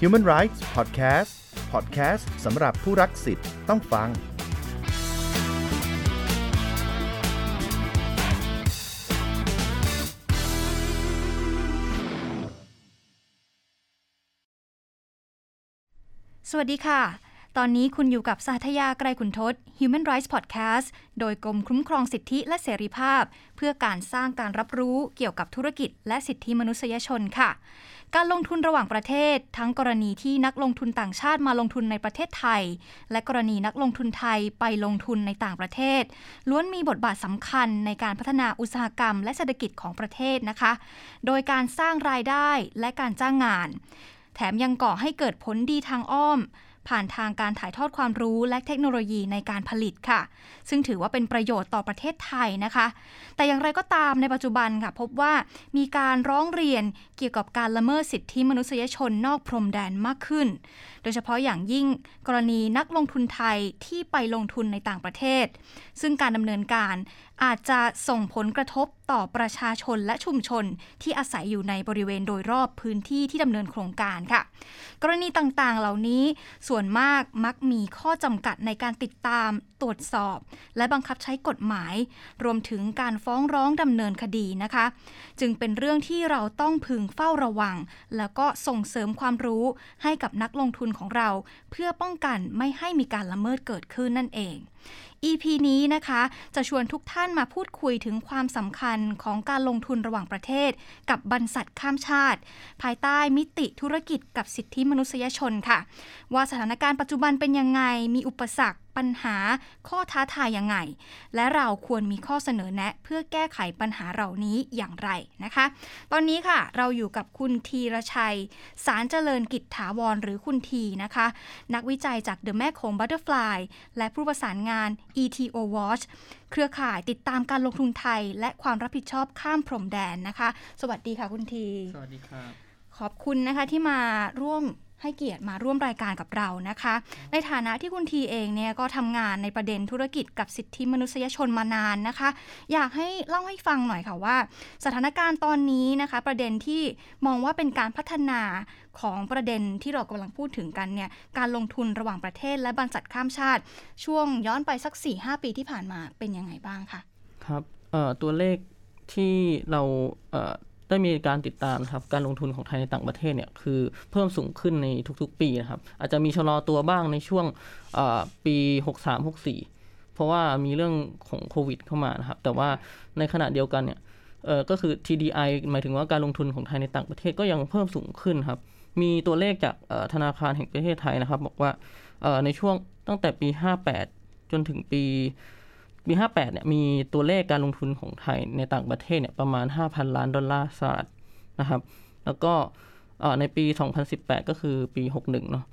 Human Rights Podcast Podcast สำหรับผู้รักสิทธิ์ต้องฟัง สวัสดีค่ะ ตอนนี้คุณอยู่กับสาธยาไกรขุนทศ Human Rights Podcast โดยกรมคุ้มครองสิทธิและเสรีภาพ เพื่อการสร้างการรับรู้เกี่ยวกับธุรกิจ และสิทธิมนุษยชนค่ะ การลงทุนระหว่างประเทศ ทั้งกรณีที่นักลงทุนต่างชาติมาลงทุนในประเทศไทย และกรณีนักลงทุนไทยไปลงทุนในต่างประเทศ ล้วนมีบทบาทสำคัญในการพัฒนาอุตสาหกรรม และเศรษฐกิจของประเทศนะคะ โดยการสร้างรายได้และการจ้างงาน แถมยังก่อให้เกิดผลดีทางอ้อม ผ่านทางการถ่ายทอดความรู้และเทคโนโลยีในการผลิตค่ะ ซึ่งถือว่าเป็นประโยชน์ต่อประเทศไทยนะคะ แต่อย่างไรก็ตามในปัจจุบันค่ะพบว่ามีการร้องเรียนเกี่ยวกับการละเมิดสิทธิมนุษยชนนอกพรมแดนมากขึ้น โดยเฉพาะอย่างยิ่งกรณีนักลงทุนไทยที่ไปลงทุนในต่างประเทศ ซึ่งการดำเนินการอาจจะส่งผลกระทบต่อประชาชนและชุมชนที่อาศัยอยู่ในบริเวณโดยรอบพื้นที่ที่ดำเนินโครงการค่ะ กรณีต่างๆ เหล่านี้ส่วนมากมักมีข้อจำกัดในการติดตาม ตรวจสอบ และบังคับใช้กฎหมาย รวมถึงการฟ้องร้องดำเนินคดีนะคะ จึงเป็นเรื่องที่เราต้องพึงเฝ้าระวัง แล้วก็ส่งเสริมความรู้ให้กับนักลงทุนของเรา เพื่อป้องกันไม่ให้มีการละเมิดเกิดขึ้นนั่นเอง EP นี้นะคะ จะชวนทุกท่านมาพูดคุยถึงความสำคัญของการลงทุนระหว่างประเทศ กับบรรษัทข้ามชาติ ภายใต้มิติธุรกิจกับสิทธิมนุษยชนค่ะ ว่าสถานการณ์ปัจจุบันเป็นยังไงมีอุปสรรค ปัญหาข้อท้าทายยังไง และเราควรมีข้อเสนอแนะ เพื่อแก้ไขปัญหาเหล่านี้อย่างไรนะคะ ตอนนี้ค่ะเราอยู่กับคุณทีรชัย สารเจริญกิจถาวรหรือคุณทีนะคะ นักวิจัยจาก The แม่โขง Butterfly และผู้ประสานงาน ETO Watch เครือข่ายติดตามการลงทุนไทย และความรับผิดชอบข้ามพรมแดนนะคะ สวัสดีค่ะคุณที สวัสดีครับ ขอบคุณนะคะที่มาร่วม ให้เกียรติมาร่วมรายการกับเรานะคะ ในฐานะที่คุณทีเองเนี่ยก็ทำงานในประเด็นธุรกิจกับสิทธิมนุษยชนมานานนะคะ อยากให้เล่าให้ฟังหน่อยค่ะว่า สถานการณ์ตอนนี้นะคะ ประเด็นที่มองว่าเป็นการพัฒนาของประเด็นที่เรากำลังพูดถึงกันเนี่ยการลงทุนระหว่างประเทศและบรรษัทข้ามชาติ ช่วงย้อนไปสัก 4-5 ปีที่ผ่านมาเป็นยังไงบ้างคะครับเอ่อตัวเลขที่เราเอ่อ ได้มีการติดตามครับการลงทุนของไทยในต่างประเทศเนี่ยคือเพิ่มสูงขึ้นในทุกๆ ปีนะครับอาจจะมีชะลอตัวบ้างในช่วงปี 63-64 เพราะว่ามีเรื่องของโควิดเข้ามานะครับแต่ว่าในขณะเดียวกันเนี่ยเออก็คือ TDI หมายถึงว่าการลงทุนของไทยในต่างประเทศก็ยังเพิ่มสูงขึ้นครับมีตัวเลขจากธนาคารแห่งประเทศไทยนะครับ บอกว่าในช่วงตั้งแต่ปี 58 จนถึงปี ปี 58 เนี่ยมีตัวเลขการลงทุนของไทยในต่างประเทศเนี่ยประมาณ 5,000 ล้านดอลลาร์สหรัฐนะครับ แล้วก็เอ่อในปี 2018 ก็คือปี 61 เนาะ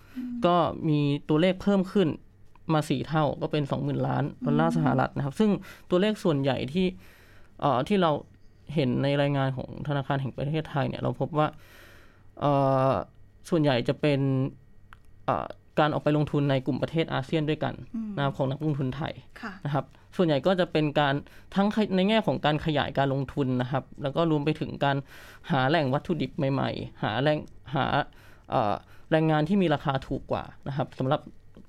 ก็มีตัวเลขเพิ่มขึ้นมา 4 เท่าก็เป็น 20,000 ล้านดอลลาร์สหรัฐนะครับ ซึ่งตัวเลขส่วนใหญ่ที่เอ่อที่เราเห็นในรายงานของธนาคารแห่งประเทศไทยเนี่ยเราพบว่าเอ่อส่วนใหญ่จะเป็นเอ่อการออกไปลงทุนในกลุ่มประเทศอาเซียนด้วยกันนะครับของนักลงทุนไทยค่ะนะครับ ส่วนใหญ่ก็จะเป็นการทั้งในแง่ของการขยายการลงทุนนะครับ แล้วก็รวมไปถึงการหาแหล่งวัตถุดิบใหม่ ๆ หาแหล่งหาแรงงานที่มีราคาถูกกว่านะครับสำหรับ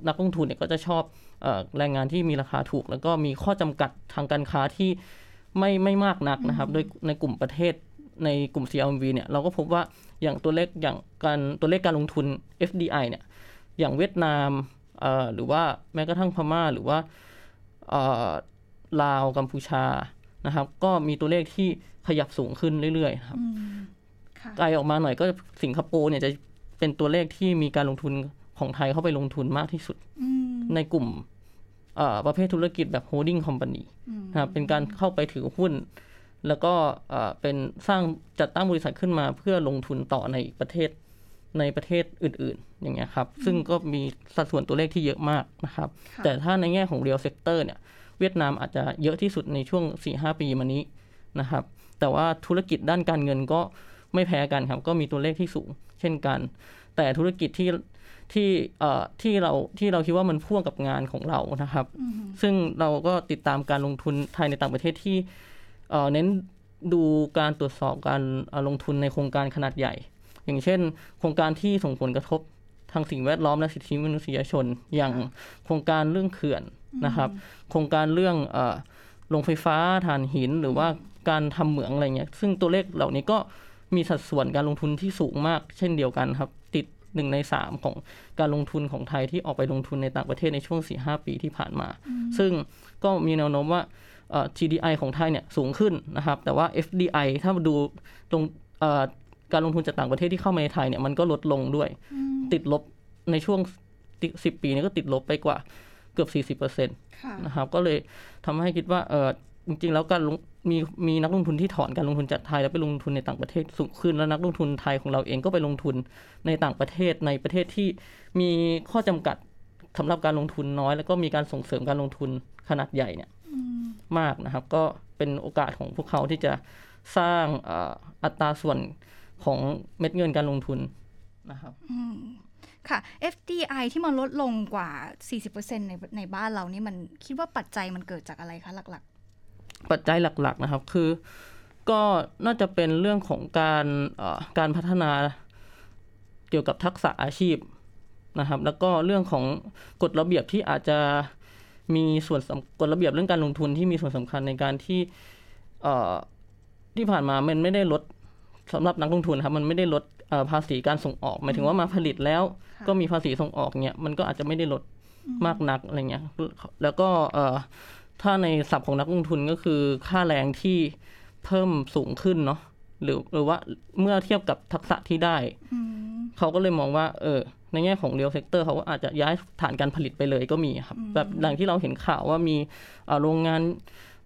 นักลงทุนเนี่ยก็จะชอบอแรงงานที่มีราคาถูก แล้วก็มีข้อจำกัดทางการค้าที่ไม่ไม่มากนักนะครับ โดยในกลุ่มประเทศในกลุ่ม CLMV เนี่ยเราก็พบว่าอย่างตัวเลขอย่างการตัวเลขการลงทุน FDI เนี่ยอย่างเวียดนามหรือว่าแม้กระทั่งพม่าหรือว่า ลาวกัมพูชานะครับ ก็มีตัวเลขที่ขยับสูงขึ้นเรื่อยๆครับอืมค่ะไกลออกมาหน่อยก็สิงคโปร์เนี่ยจะเป็นตัวเลขที่มีการลงทุนของไทยเข้าไปลงทุนมากที่สุดอืมในกลุ่มเอ่อประเภทธุรกิจแบบ holding company อืมนะครับเป็นการเข้าไปถือหุ้น แล้วก็เอ่อเป็นสร้างจัดตั้งบริษัทขึ้นมาเพื่อลงทุนต่อในประเทศ ในประเทศอื่นๆ อย่างเงี้ยครับ ซึ่งก็มีสัดส่วนตัวเลขที่เยอะมากนะครับค่ะแต่ถ้าในแง่ของ real sector เนี่ย เวียดนามอาจจะเยอะที่สุดในช่วง 4-5 ปีมานี้นะครับ แต่ว่าธุรกิจด้านการเงินก็ไม่แพ้กันครับ ก็มีตัวเลขที่สูง เช่นกัน แต่ธุรกิจที่ที่เอ่อที่เราที่เราคิดว่ามันพ่วงกับงานของเรานะครับอืมซึ่งเราก็ติดตามการลงทุนไทยในต่างประเทศที่เอ่อเน้นดูการตรวจสอบการเอ่อลงทุนในโครงการขนาดใหญ่ อย่างเช่น โครงการที่ส่งผลกระทบทางสิ่งแวดล้อมและสิทธิมนุษยชน อย่างโครงการเรื่องเขื่อนนะครับ โครงการเรื่องเอ่อโรงไฟฟ้าถ่านหินหรือว่าการทำเหมืองอะไรเงี้ย ซึ่งตัวเลขเหล่านี้ก็มีสัดส่วนการลงทุนที่สูงมาก เช่นเดียวกันครับ ติดหนึ่งในสามของการลงทุนของไทยที่ออกไปลงทุนในต่างประเทศในช่วง 4-5 ปีที่ผ่านมา ซึ่งก็มีแนวโน้มว่าเอ่อ GDI ของไทยเนี่ยสูงขึ้นนะครับ แต่ว่า FDI ถ้ามาดูตรงเอ่อ การลงทุนจากต่างประเทศที่เข้ามาในไทยเนี่ยมันก็ลดลงด้วย ติดลบในช่วง10ปีนี้ก็ติดลบไปกว่าเกือบ 40%ค่ะนะครับ ก็เลยทำให้คิดว่าเออจริง ๆ แล้วการลงมีมีนักลงทุนที่ถอนการลงทุนจากไทยแล้วไปลงทุนในต่างประเทศสูงขึ้น แล้วนักลงทุนไทยของเราเองก็ไปลงทุนในต่างประเทศในประเทศที่มีข้อจำกัดสำหรับการลงทุนน้อย แล้วก็มีการส่งเสริมการลงทุนขนาดใหญ่เนี่ยมากนะครับ ก็เป็นโอกาสของพวกเขาที่จะสร้างเอ่ออัตราส่วน ของเม็ดเงินการลงทุนนะครับค่ะ FDI ที่มันลดลงกว่า 40%ในในบ้านเรานี่มันคิดว่าปัจจัยมันเกิดจากอะไรคะหลักปัจจัยหลักๆนะครับคือ ก็น่าจะเป็นเรื่องของการเอ่อการพัฒนาเกี่ยวกับทักษะอาชีพนะครับ แล้วก็เรื่องของกฎระเบียบที่อาจจะมีส่วนสำกฎระเบียบเรื่องการลงทุนที่มีส่วนสำคัญในการที่เอ่อที่ผ่านมามันไม่ได้ลด สำหรับนักลงทุนครับมันไม่ได้ลดเอ่อภาษีการส่งออกหมายถึงว่ามาผลิตแล้ว ก็มีภาษีส่งออกเนี่ยมันก็อาจจะไม่ได้ลดมากนักอะไรเงี้ยแล้วก็เอ่อถ้าในศัพท์ของนักลงทุนก็คือค่าแรงที่เพิ่มสูงขึ้นเนาะหรือหรือว่าเมื่อเทียบกับทักษะที่ได้ๆอืมเขาก็เลยมองว่า เออ ในแง่ของ real sector เขาก็อาจจะย้ายฐานการผลิตไปเลยก็มีครับ แบบหลังที่เราเห็นข่าวว่ามีเอ่อโรงงาน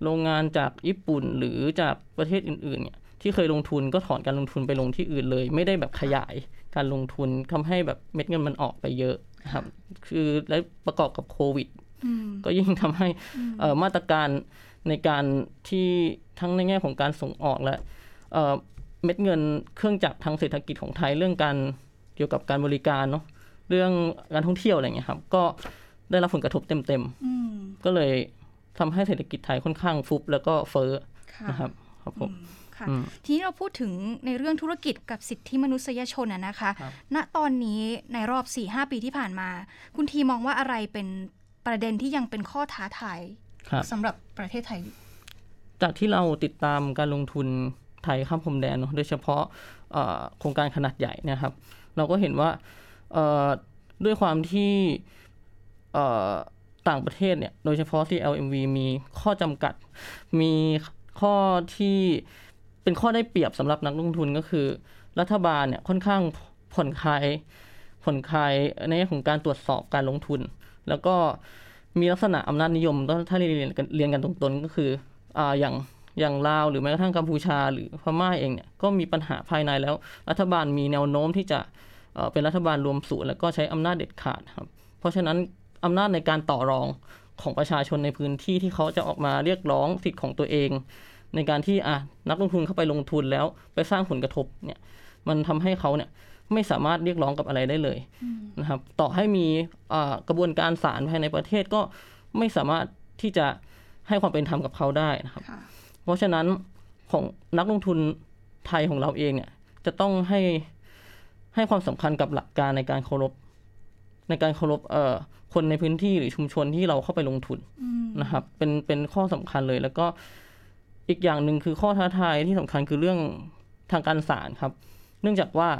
โรงงานจากญี่ปุ่นหรือจากประเทศอื่น ๆ เนี่ย ที่เคยลงทุนก็ถอนการลงทุนไปลงที่อื่นเลย ไม่ได้แบบขยายการลงทุนทำให้แบบเม็ดเงินมันออกไปเยอะนะครับ คือและประกอบกับโควิดอืมก็ยิ่งทำให้เอ่อมาตรการในการที่ทั้งในแง่ของการส่งออกและเอ่อเม็ดเงินเครื่องจักรทางเศรษฐกิจของไทยเรื่องการเกี่ยวกับการบริการเนาะเรื่องการท่องเที่ยวอะไรเงี้ยครับ ก็ได้รับผลกระทบเต็มอืมๆก็เลยทำให้เศรษฐกิจไทยค่อนข้างฟุบแล้วก็เฟ้อค่ะนะครับครับผม ค่ะอืมทีนี้เราพูดถึงในเรื่องธุรกิจกับสิทธิมนุษยชนอะนะคะครับณตอนนี้ในรอบ 4-5 ปีที่ผ่านมา คุณทีมองว่าอะไรเป็นประเด็นที่ยังเป็นข้อท้าทายครับสำหรับประเทศไทย จากที่เราติดตามการลงทุนไทยข้ามพรมแดนเนอะโดยเฉพาะเอ่อโครงการขนาดใหญ่เนะครับ เราก็เห็นว่าเอ่อด้วยความที่เอ่อต่างประเทศเนี่ย โดยเฉพาะที่ LMV มีข้อจำกัด มีข้อที่ เป็นข้อได้เปรียบสำหรับนักลงทุนก็คือ รัฐบาลเนี่ยค่อนข้างผ่อนคลายผ่อนคลายในแง่ของการตรวจสอบการลงทุน แล้วก็มีลักษณะอำนาจนิยมถ้าเรียนกันเรียนกันตรงๆก็คืออ่าอย่างอย่างลาวหรือแม้กระทั่งกัมพูชาหรือพม่าเองเนี่ยก็มีปัญหาภายในแล้ว รัฐบาลมีแนวโน้มที่จะเอ่อเป็นรัฐบาลรวมศูนย์แล้วก็ใช้อำนาจเด็ดขาดครับ เพราะฉะนั้นอำนาจในการต่อรองของประชาชนในพื้นที่ที่เขาจะออกมาเรียกร้องสิทธิ์ของตัวเอง ในการที่อะนักลงทุนเข้าไปลงทุนแล้วไปสร้างผลกระทบเนี่ยมันทำให้เขาเนี่ยไม่สามารถเรียกร้องกับอะไรได้เลยนะครับต่อให้มีอ่ากระบวนการศาลภายในประเทศก็ไม่สามารถที่จะให้ความเป็นธรรมกับเขาได้นะครับค่ะเพราะฉะนั้นของนักลงทุนไทยของเราเองเนี่ยจะต้องให้ให้ความสำคัญกับหลักการในการเคารพ ในการเคารพเอ่อคนในพื้นที่หรือชุมชนที่เราเข้าไปลงทุนนะครับ เป็นเป็นข้อสำคัญเลยแล้วก็ อีกอย่างหนึ่งคือข้อท้าทายที่สำคัญคือเรื่องทางการศาลครับ เนื่องจากว่า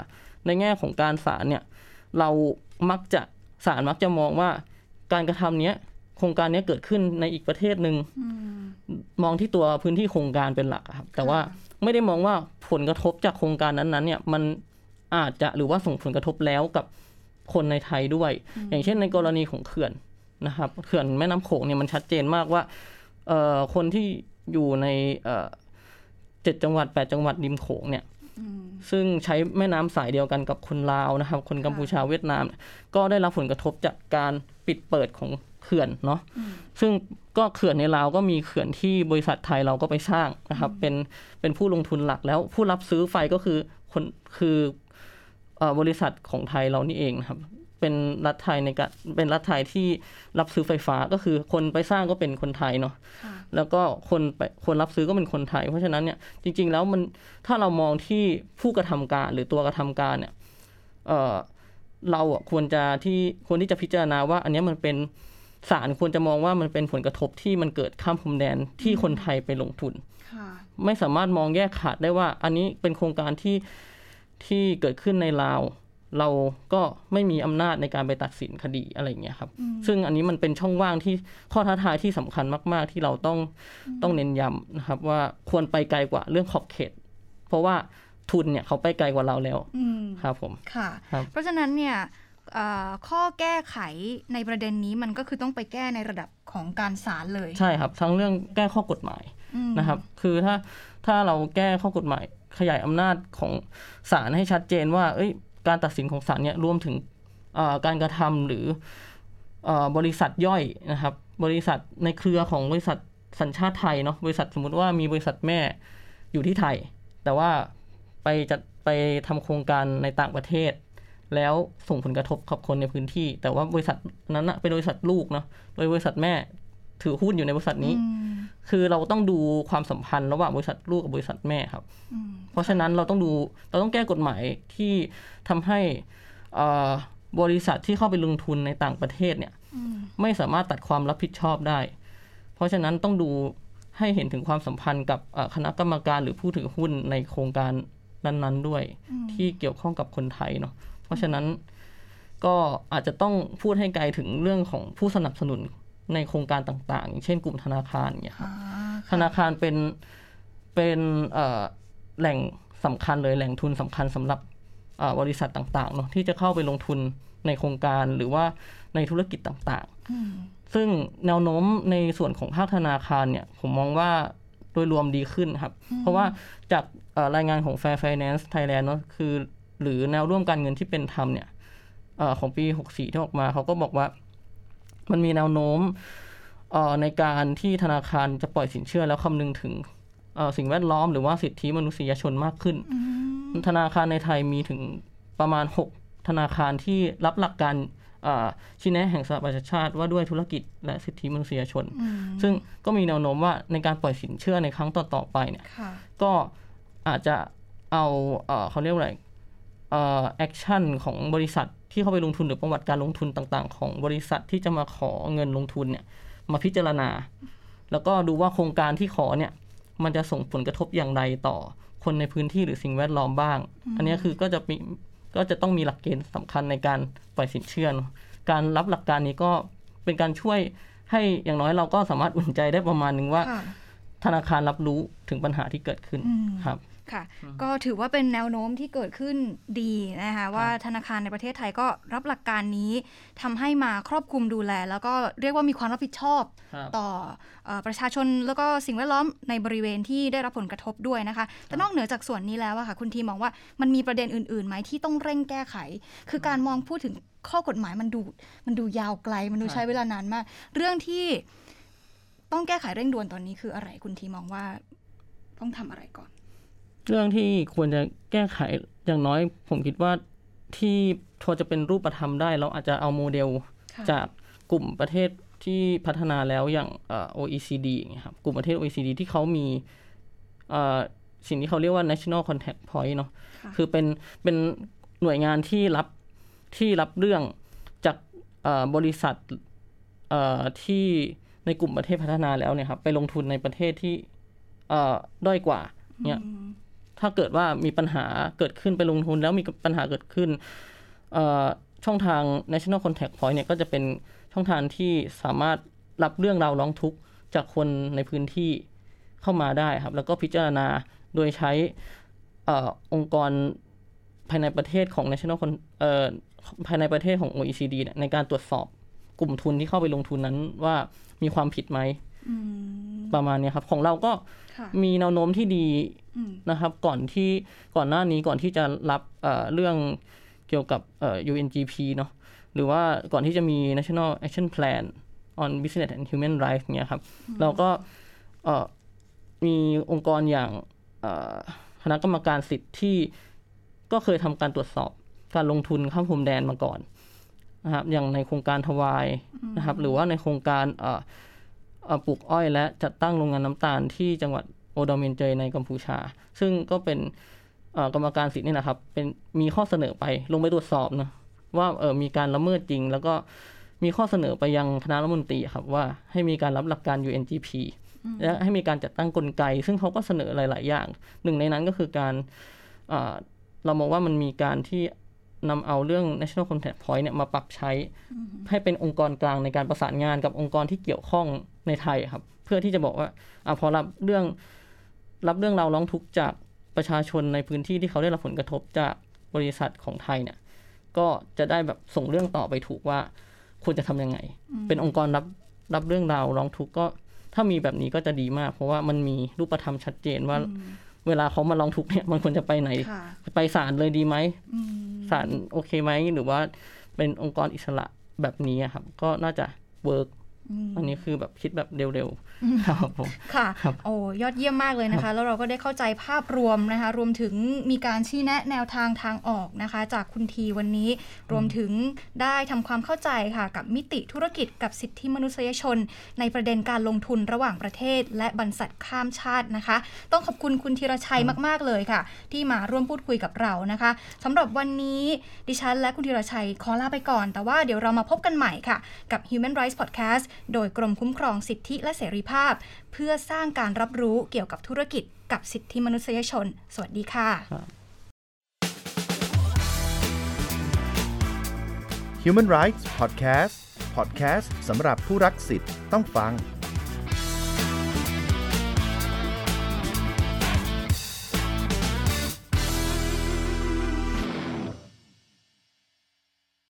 ในแง่ของการศาลเนี่ยเรามักจะศาลมักจะมองว่าการกระทำเนี้ยโครงการเนี้ยเกิดขึ้นในอีกประเทศหนึ่งมองที่ตัวพื้นที่โครงการเป็นหลักอะครับ แต่ว่าไม่ได้มองว่าผลกระทบจากโครงการนั้นๆเนี่ยมันอาจจะหรือว่าส่งผลกระทบแล้วกับคนในไทยด้วย อย่างเช่นในกรณีของเขื่อนนะครับเขื่อนแม่น้ำโขงเนี่ยมันชัดเจนมากว่าเอ่อคนที่อยู่ในเอ่อเจ็ดจังหวัดแปดจังหวัดริมโขงเนี่ยซึ่งใช้แม่น้ำสายเดียวกันกับคนลาวนะครับ คนกัมพูชาเวียดนาม ก็ได้รับผลกระทบจากการปิดเปิดของเขื่อนเนาะซึ่งก็เขื่อนในลาวก็มีเขื่อนที่บริษัทไทยเราก็ไปสร้างนะครับ เป็นเป็นผู้ลงทุนหลักแล้วผู้รับซื้อไฟก็คือคนคือเอ่อบริษัทของไทยเรานี่เองนะครับ เป็นรัฐไทยในการเป็นรัฐไทยที่รับซื้อไฟฟ้าก็คือคนไปสร้างก็เป็นคนไทยเนาะค่ะแล้วก็คนไปคนรับซื้อก็เป็นคนไทย เพราะฉะนั้นเนี่ยจริง ๆ แล้วมันถ้าเรามองที่ผู้กระทำการหรือตัวกระทำการเนี่ยเออเราอะควรจะที่ควรที่จะพิจารณาว่า อันเนี้ยมันเป็นศาลควรจะมองว่ามันเป็นผลกระทบที่มันเกิดข้ามพรมแดนที่คนไทยไปลงทุนค่ะไม่สามารถมองแยกขาดได้ว่า อันนี้เป็นโครงการที่ที่เกิดขึ้นในลาว เราก็ไม่มีอำนาจในการไปตัดสินคดีอะไรอย่างเงี้ยครับ ซึ่งอันนี้มันเป็นช่องว่างที่ข้อท้าทายที่สำคัญมาก ๆ ที่เราต้องต้องเน้นย้ำนะครับว่าควรไปไกลกว่าเรื่องขอบเขต เพราะว่าทุนเนี่ยเขาไปไกลกว่าเราแล้วอืมครับผมค่ะครับเพราะฉะนั้นเนี่ยเอ่อข้อแก้ไขในประเด็นนี้มันก็คือต้องไปแก้ในระดับของการศาลเลย ใช่ครับ ทั้งเรื่องแก้ข้อกฎหมายอืมนะครับ คือถ้าถ้าเราแก้ข้อกฎหมายขยายอำนาจของศาลให้ชัดเจนว่า เอ้ย การตัดสินของศาลเนี่ยรวมถึงการกระทำหรืออบริษัทย่อยนะครับ บริษัทในเครือของบริษัทสัญชาติไทยเนาะบริษัทสมมุติว่ามีบริษัทแม่อยู่ที่ไทย แต่ว่าไปจัดไปทำโครงการในต่างประเทศ แล้วส่งผลกระทบกับคนในพื้นที่ แต่ว่าบริษัทนั้นนะเป็นบริษัทลูกเนาะโดยบริษัทแม่ถือหุ้นอยู่ในบริษัทนี้ คือเราต้องดูความสัมพันธ์ระหว่างบริษัทลูกกับบริษัทแม่ครับอืมเพราะฉะนั้นเราต้องดูเราต้องแก้กฎหมายที่ทำให้เอ่อบริษัทที่เข้าไปลงทุนในต่างประเทศเนี่ยอืมไม่สามารถตัดความรับผิดชอบได้ เพราะฉะนั้นต้องดูให้เห็นถึงความสัมพันธ์กับเอ่อคณะกรรมการหรือผู้ถือหุ้นในโครงการนั้นๆด้วย ที่เกี่ยวข้องกับคนไทยเนาะเพราะฉะนั้นก็อาจจะต้องพูดให้ไกลถึงเรื่องของผู้สนับสนุน ในโครงการต่างๆอย่างเช่นกลุ่มธนาคารอย่างเงี้ยครับอ่าธนาคารเป็นเป็นเอ่อแหล่งสำคัญเลยแหล่งทุนสำคัญสำหรับเอ่อบริษัทต่างๆเนาะที่จะเข้าไปลงทุนในโครงการหรือว่าในธุรกิจต่างอืมๆซึ่งแนวโน้มในส่วนของภาคธนาคารเนี่ย ผมมองว่าโดยรวมดีขึ้นครับ เพราะว่าจากเอ่อรายงานของ Fair Finance Thailand เนาะคือ หรือแนวร่วมการเงินที่เป็นธรรมเนี่ยเออของปี 64 ที่ออกมาเขาก็บอกว่า มันมีแนวโน้มเอ่อในการที่ธนาคารจะปล่อยสินเชื่อแล้วคำนึงถึงเอ่อสิ่งแวดล้อมหรือว่าสิทธิมนุษยชนมากขึ้น ธนาคารในไทยมีถึงประมาณ 6 ธนาคารที่รับหลักการเอ่อชี้แนะแห่งสหประชาชาติว่าด้วยธุรกิจและสิทธิมนุษยชนอืมซึ่งก็มีแนวโน้มว่าในการปล่อยสินเชื่อในครั้งต่อๆไปเนี่ยค่ะก็อาจจะเอาเอ่อเขาเรียกว่าอะไรเอ่อ action ของบริษัทที่เข้าไปลงทุนหรือประวัติการลงทุนต่าง ๆ ของบริษัทที่จะมาขอเงินลงทุนเนี่ยมาพิจารณา แล้วก็ดูว่าโครงการที่ขอเนี่ยมันจะส่งผลกระทบอย่างไรต่อคนในพื้นที่หรือสิ่งแวดล้อมบ้าง อันนี้คือก็จะมีก็จะต้องมีหลักเกณฑ์สำคัญในการปล่อยสินเชื่อเนอะการรับหลักการนี้ก็เป็นการช่วยให้อย่างน้อยเราก็สามารถอุ่นใจได้ประมาณหนึ่งว่าค่ะธนาคารรับรู้ถึงปัญหาที่เกิดขึ้นอืมครับ ค่ะ ก็ถือว่าเป็นแนวโน้มที่เกิดขึ้นดีนะคะว่าธนาคารในประเทศไทยก็รับหลักการนี้ทำให้มาครอบคลุมดูแล แล้วก็เรียกว่ามีความรับผิดชอบครับต่อเออประชาชนแล้วก็สิ่งแวดล้อมในบริเวณที่ได้รับผลกระทบด้วยนะคะ แต่นอกเหนือจากส่วนนี้แล้วอะค่ะ คุณทีมองว่ามันมีประเด็นอื่นๆไหมที่ต้องเร่งแก้ไข คือการมองพูดถึงข้อกฎหมายมันดูมันดูยาวไกล มันดูใช้เวลานานมาก เรื่องที่ต้องแก้ไขเร่งด่วนตอนนี้คืออะไรคุณทีมองว่าต้องทำอะไรก่อน เรื่องที่ควรจะแก้ไขอย่างน้อย ผมคิดว่าที่พอจะเป็นรูปธรรมได้ เราอาจจะเอาโมเดลค่ะจากกลุ่มประเทศที่พัฒนาแล้วอย่างเอ่อ OECD อย่างเงี้ยครับกลุ่มประเทศ OECD ที่เขามีเอ่อสิ่งที่เขาเรียกว่า national contact point เนาะค่ะคือเป็นเป็นหน่วยงานที่รับที่รับเรื่องจากเอ่อบริษัทเอ่อที่ในกลุ่มประเทศพัฒนาแล้วเนี่ยครับไปลงทุนในประเทศที่เอ่อด้อยกว่าเนี่ย ถ้าเกิดว่ามีปัญหาเกิดขึ้นไปลงทุนแล้วมีปัญหาเกิดขึ้นช่องทาง national contact point เนี่ยก็จะเป็นช่องทางที่สามารถรับเรื่องราวร้องทุกข์จากคนในพื้นที่เข้ามาได้ครับ แล้วก็พิจารณาโดยใช้อองค์กรภายในประเทศของ national Con- เอ่อภายในประเทศของ OECD เนี่ยในการตรวจสอบกลุ่มทุนที่เข้าไปลงทุนนั้นว่ามีความผิดไหม ประมาณเนี้ยครับ ของเราก็ค่ะมีแนวโน้มที่ดีอืมนะครับ ก่อนที่ก่อนหน้านี้ก่อนที่จะรับเอ่อเรื่องเกี่ยวกับเอ่อ UNGP เนาะหรือว่าก่อนที่จะมี National Action Plan on Business and Human Rights เนี่ยครับ เราก็เอ่อมีองค์กรอย่างเอ่อคณะกรรมการสิทธิ์ที่ก็เคยทำการตรวจสอบการลงทุนข้ามพรมแดนมาก่อนนะครับอย่างในโครงการทวายนะครับ หรือว่าในโครงการเอ่อเอ่อ ปลูกอ้อยและจัดตั้งโรงงานน้ำตาลที่จังหวัดโอดอมินเจยในกัมพูชา ซึ่งก็เป็นเอ่อกรรมการสิทธิ์นี่นะครับ เป็นมีข้อเสนอไปลงไปตรวจสอบนะว่าเออมีการละเมิดจริง แล้วก็มีข้อเสนอไปยังคณะรัฐมนตรีครับว่าให้มีการรับหลักการ UNGP และให้มีการจัดตั้งกลไก ซึ่งเขาก็เสนอหลาย ๆ อย่าง หนึ่งในนั้นก็คือการเอ่อเรามองว่ามันมีการที่นำเอาเรื่อง national contact point เนี่ยมาปรับใช้ ให้เป็นองค์กรกลางในการประสานงานกับองค์กรที่เกี่ยวข้อง ในไทยครับ เพื่อที่จะบอกว่าอะพอรับเรื่องรับเรื่องราวร้องทุกข์จากประชาชนในพื้นที่ที่เขาได้รับผลกระทบจากบริษัทของไทยเนี่ย ก็จะได้แบบส่งเรื่องต่อไปถูกว่าควรจะทำยังไง เป็นองค์กรรับรับเรื่องราวร้องทุกข์ก็ถ้ามีแบบนี้ก็จะดีมาก เพราะว่ามันมีรูปธรรมชัดเจนว่า เวลาเขามาร้องทุกข์เนี่ยมันควรจะไปไหนค่ะไปศาลเลยดีไหมอืมศาลโอเคไหมหรือว่าเป็นองค์กรอิสระแบบนี้อะครับ ก็น่าจะเวิร์ก อืมอันนี้คือแบบคิดแบบเร็วๆครับผมค่ะครับโอ้ยอดเยี่ยมมากเลยนะคะ แล้วเราก็ได้เข้าใจภาพรวมนะคะ รวมถึงมีการชี้แนะแนวทางทางออกนะคะ จากคุณทีวันนี้รวมถึงได้ทำความเข้าใจค่ะ กับมิติธุรกิจกับสิทธิมนุษยชน ในประเด็นการลงทุนระหว่างประเทศ และบรรษัทข้ามชาตินะคะ ต้องขอบคุณคุณธีรชัยมาก ๆเลยค่ะ ที่มาร่วมพูดคุยกับเรานะคะสำหรับวันนี้ดิฉันและคุณธีรชัยขอลาไปก่อน แต่ว่าเดี๋ยวเรามาพบกันใหม่ค่ะ กับ Human Rights Podcast โดยกรมคุ้มครองสิทธิและเสรีภาพ เพื่อสร้างการรับรู้เกี่ยวกับธุรกิจ กับสิทธิมนุษยชน สวัสดีค่ะ Human Rights Podcast Podcast สำหรับผู้รักสิทธิ์ต้องฟัง